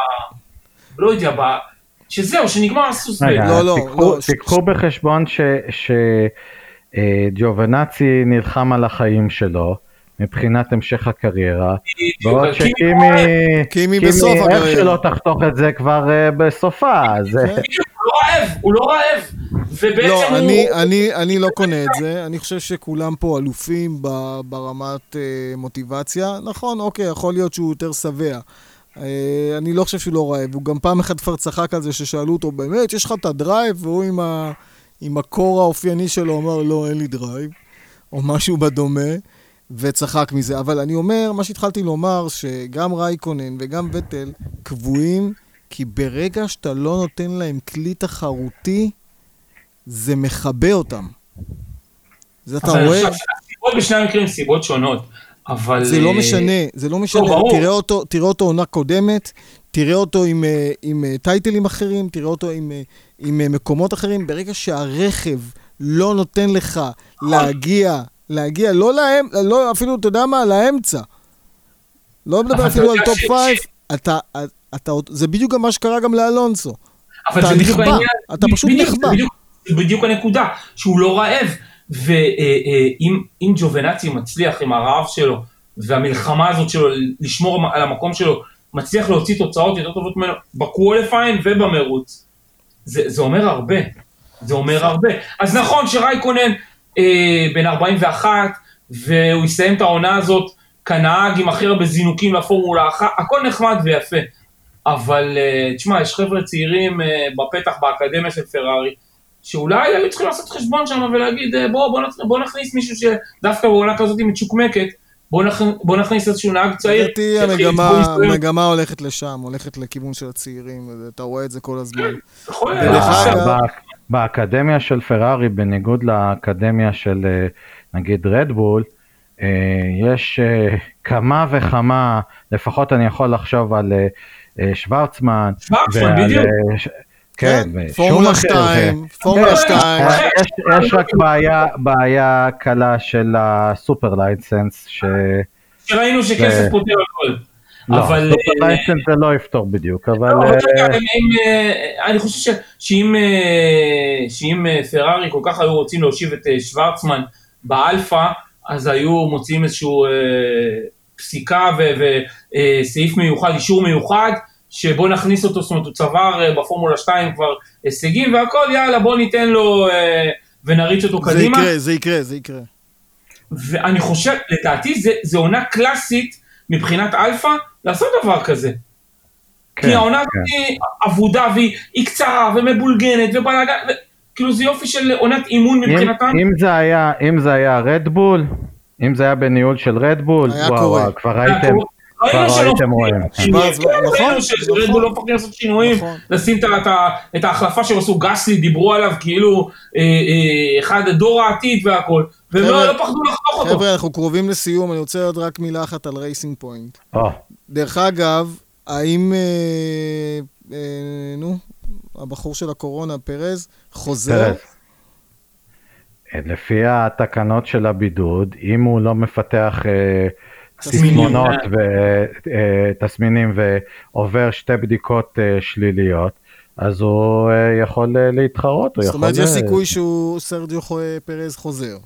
לא יודע, ב... שזהו, שנגמר הסוס. רגע, לא, לא, תיקחו, לא. תיקחו ש... בחשבון שג'ובנאצי אה, נלחם על החיים שלו. מבחינת המשך הקריירה, בעוד שקימי, קימי בסוף הקריירה, איך שלא תחתוך את זה כבר אה, בסופה, זה... הוא לא רעב, הוא לא רעב, ובעצם לא, הוא... אני, אני לא קונה את זה, אני חושב שכולם פה אלופים ברמת אה, מוטיבציה, נכון, אוקיי, יכול להיות שהוא יותר שבע. אה, אני לא חושב שהוא לא רעב, הוא גם פעם אחת כבר צחק על זה ששאלו אותו, באמת, יש לך את ה drive? והוא עם, ה, עם הקור האופייני שלו אמר, לא, אין לי drive, או משהו בדומה. וצחק מזה. אבל אני אומר, מה שהתחלתי לומר, שגם רייקונן וגם וטל קבועים, כי ברגע שאתה לא נותן להם כלי תחרותי, זה מכבה אותם. זה אתה רואה... הסיבות בשני המקרים סיבות שונות, אבל... זה לא משנה, זה לא משנה. לא, תראה אותו, תראה אותו עונה קודמת, תראה אותו עם, אה, עם אה, טייטלים אחרים, תראה אותו עם, אה, עם מקומות אחרים. ברגע שהרכב לא נותן לך נכון. להגיע להגיע לא להם, לא אפילו, אתה יודע מה, לאמצע. לא מדבר אפילו על top five, אתה, אתה, זה בדיוק מה שקרה גם לאלונסו. אבל אתה נכבה, אתה פשוט נכבה. זה בדיוק הנקודה, שהוא לא רעב. ואם אה, אה, ג'ובנאצי מצליח עם הרעב שלו, והמלחמה הזאת שלו, לשמור על המקום שלו, מצליח להוציא תוצאות יותר טובות ממנו ב qualifying ובמרוץ, זה, זה אומר הרבה. זה אומר הרבה. אז נכון שרייקונן אה, בן 41, והוא יסיים את העונה הזאת כנהג עם הכי הרבה זינוקים לפורמולה אחת, הכל נחמד ויפה. אבל אה, תשמע, יש חבר'ה צעירים אה, בפתח באקדמיה של פרארי, שאולי היו צריכים לעשות חשבון שם ולהגיד, אה, בוא, בוא, בוא נכניס מישהו שדווקא בעונה כזאת מצ'וקמקת, בוא, נכ... בוא נכניס איזשהו נהג צעיר. לדעתי המגמה, המגמה הולכת לשם, הולכת לכיוון של הצעירים, אתה רואה את זה כל הזמן. יכול להיות. באקדמיה של פרארי, בניגוד לאקדמיה של אה, נגיד רדבול, אה, יש אה, כמה וכמה, לפחות אני יכול לחשוב על שוורצמן. שוורצמן, בדיוק. כן, כן פורמולה 2, פורמולה 2. יש רק בעיה קלה של הסופר לייסנס, שראינו שכסף פותר הכל. לא, אבל... סופר לייסנס זה לא יפתור בדיוק, אבל... לא, אה, אבל הם, אה, אני חושב שאם אה, אה, פרארי כל כך היו רוצים להושיב את אה, שוורצמן באלפא, אז היו מוציאים איזשהו אה, פסיקה וסעיף מיוחד, אישור מיוחד, שבוא נכניס אותו, זאת אומרת הוא צבר אה, בפורמולה 2 כבר הישגים והכל, יאללה בוא ניתן לו אה, ונריץ אותו זה קדימה. יקרה, זה יקרה, זה יקרה. ואני חושב, לדעתי זה, זה עונה קלאסית מבחינת אלפא לעשות דבר כזה. כן, כי העונה כן. היא אבודה והיא היא קצרה ומבולגנת ובלאגן, ו- כאילו זה יופי של עונת אימון מבחינתם. אם זה היה, אם זה היה רדבול, אם זה היה בניהול של רדבול, וואו, קורה. וואו, כבר ראינו כבר הייתם רואים. כן, נכון, ראינו שרדבול נכון. לא מפחדים לעשות שינויים, נכון. לשים את ההחלפה שהם עשו, גסלי דיברו עליו כאילו אה, אה, אחד דור העתיד והכל, והם לא לא פחדו לחתוך אותו. חבר'ה, אנחנו קרובים לסיום, אני רוצה עוד רק מילה אחת על רייסינג פוינט. דרך אגב, האם, אה, אה, נו, הבחור של הקורונה, פרז, חוזר? פרז. לפי התקנות של הבידוד, אם הוא לא מפתח אה. תסמונות ותסמינים ועובר שתי בדיקות אה, שליליות, אז הוא אה, יכול אה, להתחרות, זאת. אומרת, יש אה, סיכוי שהוא, סרג'יו חו- פרז חוזר.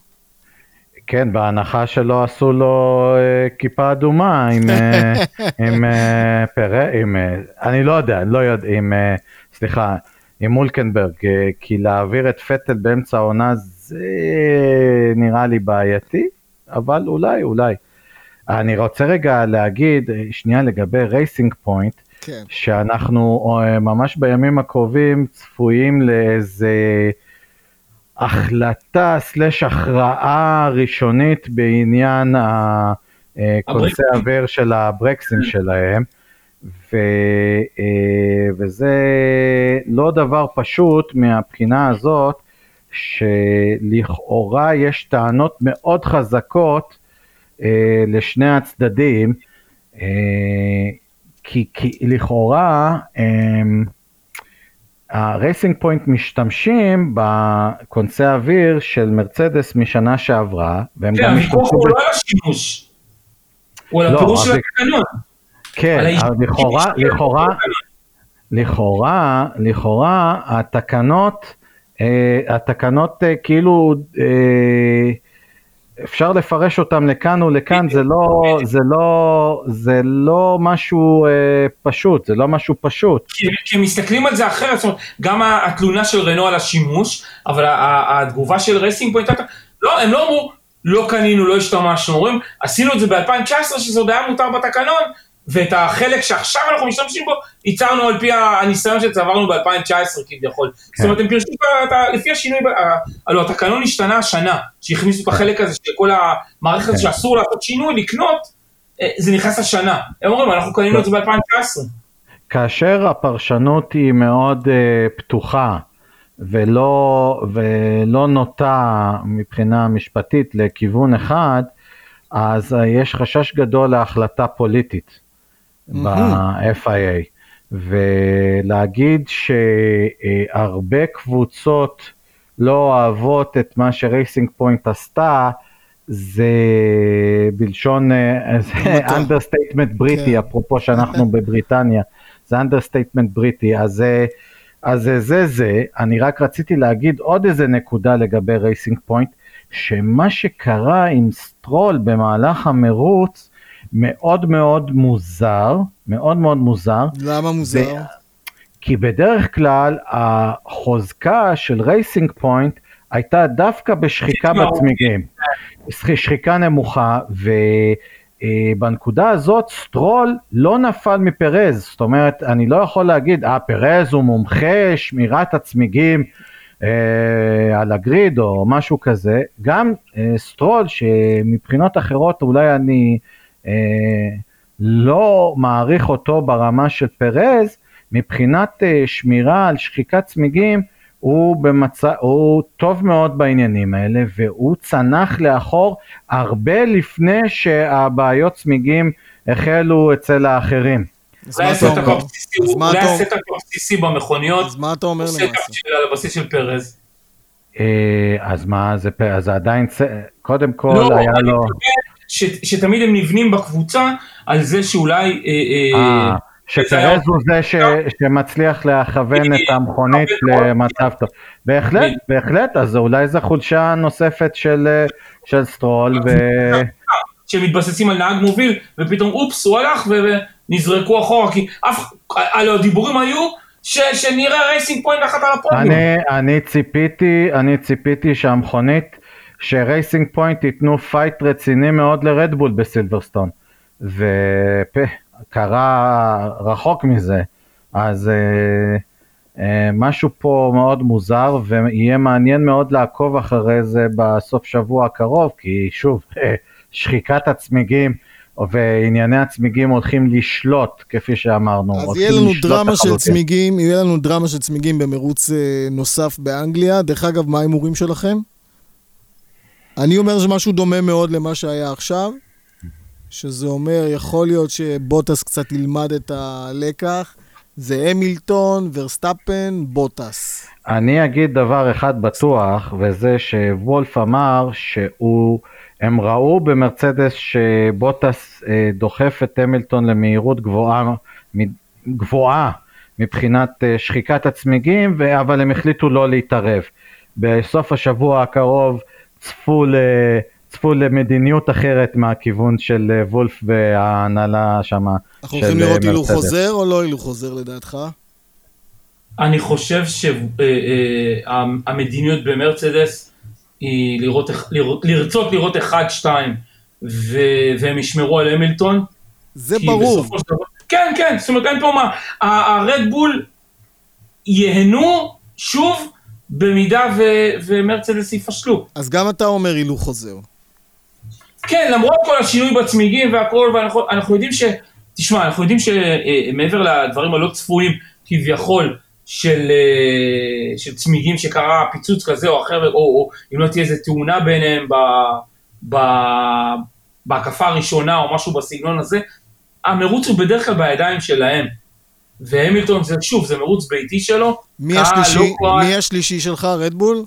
כן, בהנחה שלא עשו לו אה, כיפה אדומה עם, אה, [laughs] עם אה, פרה, עם, אני לא יודע, לא יודע, עם, סליחה, עם מולקנברג, כי להעביר את וטל באמצע העונה זה נראה לי בעייתי, אבל אולי, אולי. אני רוצה רגע להגיד, שנייה לגבי רייסינג פוינט, כן. שאנחנו ממש בימים הקרובים צפויים לאיזה החלטה סלש הכרעה ראשונית בעניין הקונסי האוויר של הברקסים שלהם. ו, אה, וזה לא דבר פשוט מהבחינה הזאת שלכאורה יש טענות מאוד חזקות אה, לשני הצדדים, אה, כי, כי לכאורה הם, הרייסינג פוינט משתמשים בקונסי האוויר של מרצדס משנה שעברה, והם כן, גם הוויכוח השתמשו הוא ב- לא על השימוש, הוא על לא, הפירוש של הוויכוח- התקנון. כן, לכאורה, לכאורה, לכאורה, לכאורה, התקנות, אה, התקנות אה, כאילו, אה, אפשר לפרש אותם לכאן ולכאן, זה לא, זה לא, זה לא משהו אה, פשוט, זה לא משהו פשוט. כי הם מסתכלים על זה אחרת, זאת אומרת, גם התלונה של רנו על השימוש, אבל התגובה של רייסינג פוינט, לא, הם לא אמרו, לא קנינו, לא השתמשנו, אומרים, עשינו את זה ב-2019, שזה עוד היה מותר בתקנון, ואת החלק שעכשיו אנחנו משתמשים בו, ייצרנו על פי הניסיון שצברנו ב-2019 כביכול. זאת אומרת, הם פירשו לפי השינוי, הלוא התקנון השתנה השנה, שהכניסו את החלק הזה של כל המערכת כן. שאסור לעשות שינוי, לקנות, אה, זה נכנס השנה. הם אומרים, אנחנו קנינו את זה ב-2019. כאשר הפרשנות היא מאוד uh, פתוחה ולא, ולא נוטה מבחינה משפטית לכיוון אחד, אז uh, יש חשש גדול להחלטה פוליטית ב-FIA. ולהגיד שהרבה קבוצות לא אוהבות את מה שרייסינג פוינט עשתה, זה בלשון, אה, זה. understatement בריטי, כן. אפרופו שאנחנו בבריטניה, זה understatement בריטי, אז זה, אז זה זה זה, אני רק רציתי להגיד עוד איזה נקודה לגבי רייסינג פוינט, שמה שקרה עם סטרול במהלך המרוץ מאוד מאוד מוזר, מאוד מאוד מוזר, למה מוזר? כי בדרך כלל החוזקה של רייסינג פוינט הייתה דווקא בשחיקה. בצמיגים, שחיקה נמוכה, ובנקודה הזאת סטרול לא נפל מפרז, זאת אומרת, אני לא יכול להגיד, אה, פרז הוא מומחה שמירת הצמיגים אה, על הגריד או משהו כזה, גם אה, סטרול שמבחינות אחרות אולי אני אה, לא מעריך אותו ברמה של פרז, מבחינת אה, שמירה על שחיקת צמיגים, הוא, במצ... הוא טוב מאוד בעניינים האלה, והוא צנח לאחור הרבה לפני שהבעיות צמיגים החלו אצל האחרים. אז אולי מה יעשה אתה את אומר? הבסיסי, במכוניות, אז מה אתה אומר למעשה? על הבסיס של פרז. אה, אז מה, זה, זה עדיין, קודם כל לא, היה אני לו, מתכוון ש, שתמיד הם נבנים בקבוצה על זה שאולי... אה, אה, שפרז הוא זה ש, שמצליח לכוון את המכונית למצב טוב. בהחלט, בהחלט, אז אולי זו חולשה נוספת של, של סטרול. ו... שמתבססים על נהג מוביל, ופתאום אופס, הוא הלך ונזרקו אחורה, כי אף, הלא הדיבורים היו ש, שנראה רייסינג פוינט אחת על הפודיום. אני, אני ציפיתי, אני ציפיתי שהמכונית, שרייסינג פוינט ייתנו פייט רציני מאוד לרדבול בסילברסטון. וקרה רחוק מזה, אז אה, אה, משהו פה מאוד מוזר, ויהיה מעניין מאוד לעקוב אחרי זה בסוף שבוע הקרוב, כי שוב, אה, [laughs] שחיקת הצמיגים וענייני הצמיגים הולכים לשלוט, כפי שאמרנו. אז יהיה לנו דרמה של צמיגים, יהיה לנו דרמה של צמיגים במרוץ אה, נוסף באנגליה. דרך אגב, מה ההימורים שלכם? אני אומר שמשהו דומה מאוד למה שהיה עכשיו, שזה אומר, יכול להיות שבוטס קצת ילמד את הלקח. זה המילטון, ורסטאפן, בוטס. אני אגיד דבר אחד בטוח, וזה שוולף אמר שהוא... הם ראו במרצדס שבוטס אה, דוחף את המילטון למהירות גבוהה, גבוהה מבחינת אה, שחיקת הצמיגים, אבל הם החליטו לא להתערב. בסוף השבוע הקרוב צפו, ל, צפו למדיניות אחרת מהכיוון של אה, וולף וההנהלה שם אנחנו הולכים לראות הילוך חוזר או לא הילוך חוזר לדעתך? אני חושב שהמדיניות במרצדס היא לראות, לראות, לרצות לראות אחד, שתיים, ו, והם ישמרו על המילטון. זה ברור. דבר, כן, כן, זאת אומרת אין פה מה, הרדבול ייהנו שוב במידה ו, ומרצדס יפשלו. אז גם אתה אומר הילוך חוזר. כן, למרות כל השינוי בצמיגים והכל, ואנחנו יודעים ש... תשמע, אנחנו יודעים שמעבר אה, לדברים הלא צפויים כביכול, של, אה, של צמיגים שקרה פיצוץ כזה או אחר, או, או אם לא תהיה איזה תאונה ביניהם ב, ב, בהקפה הראשונה או משהו בסגנון הזה, המרוץ הוא בדרך כלל בידיים שלהם. והמילטון זה שוב, זה מרוץ ביתי שלו. מי השלישי, לא מי השלישי שלך, רדבול?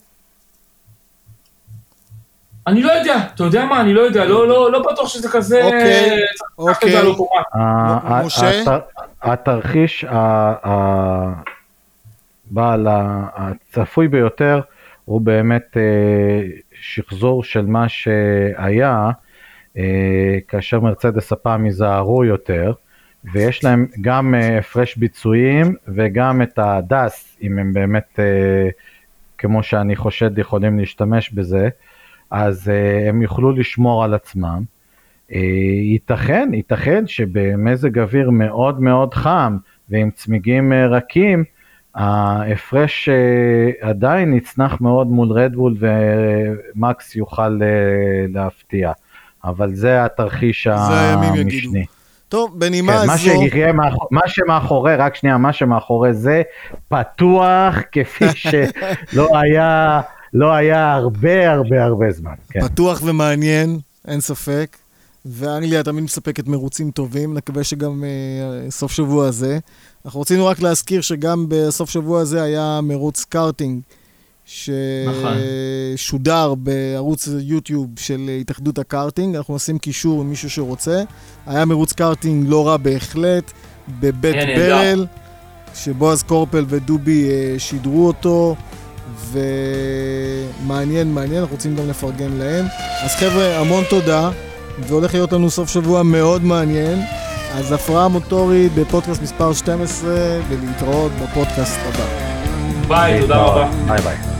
אני לא יודע, אתה יודע מה, אני לא יודע, לא, לא, לא בטוח שזה כזה... אוקיי, אוקיי. משה? התרחיש, בעל הצפוי ביותר הוא באמת אה, שחזור של מה שהיה, אה, כאשר מרצדס הפעם ייזהרו יותר, ויש להם גם אה, הפרש ביצועים וגם את הדס, אם הם באמת, כמו שאני חושד, יכולים להשתמש בזה, אז הם יוכלו לשמור על עצמם. ייתכן, ייתכן שבמזג אוויר מאוד מאוד חם ועם צמיגים רכים, ההפרש אה, עדיין יצנח מאוד מול רדבול ומקס יוכל אה, להפתיע, אבל זה התרחיש המשני. טוב, בנימה כן, הזו... מה, שיהיה, מה שמאחורי, רק שנייה, מה שמאחורי זה פתוח כפי [laughs] שלא היה, לא היה הרבה הרבה הרבה זמן. כן. פתוח ומעניין, אין ספק. ואנגליה תמיד מספקת מרוצים טובים, נקווה שגם uh, סוף שבוע הזה. אנחנו רצינו רק להזכיר שגם בסוף שבוע הזה היה מרוץ קארטינג, ששודר נכון. בערוץ יוטיוב של התאחדות הקארטינג, אנחנו נשים קישור עם מישהו שרוצה. היה מרוץ קארטינג לא רע בהחלט, בבית ברל, שבועז קורפל ודובי אה, שידרו אותו. ומעניין, מעניין, אנחנו רוצים גם לפרגן להם. אז חבר'ה, המון תודה. והולך להיות לנו סוף שבוע מאוד מעניין. אז הפרעה מוטורית בפודקאסט מספר 12, ולהתראות בפודקאסט הבא. ביי, תודה רבה. ביי ביי.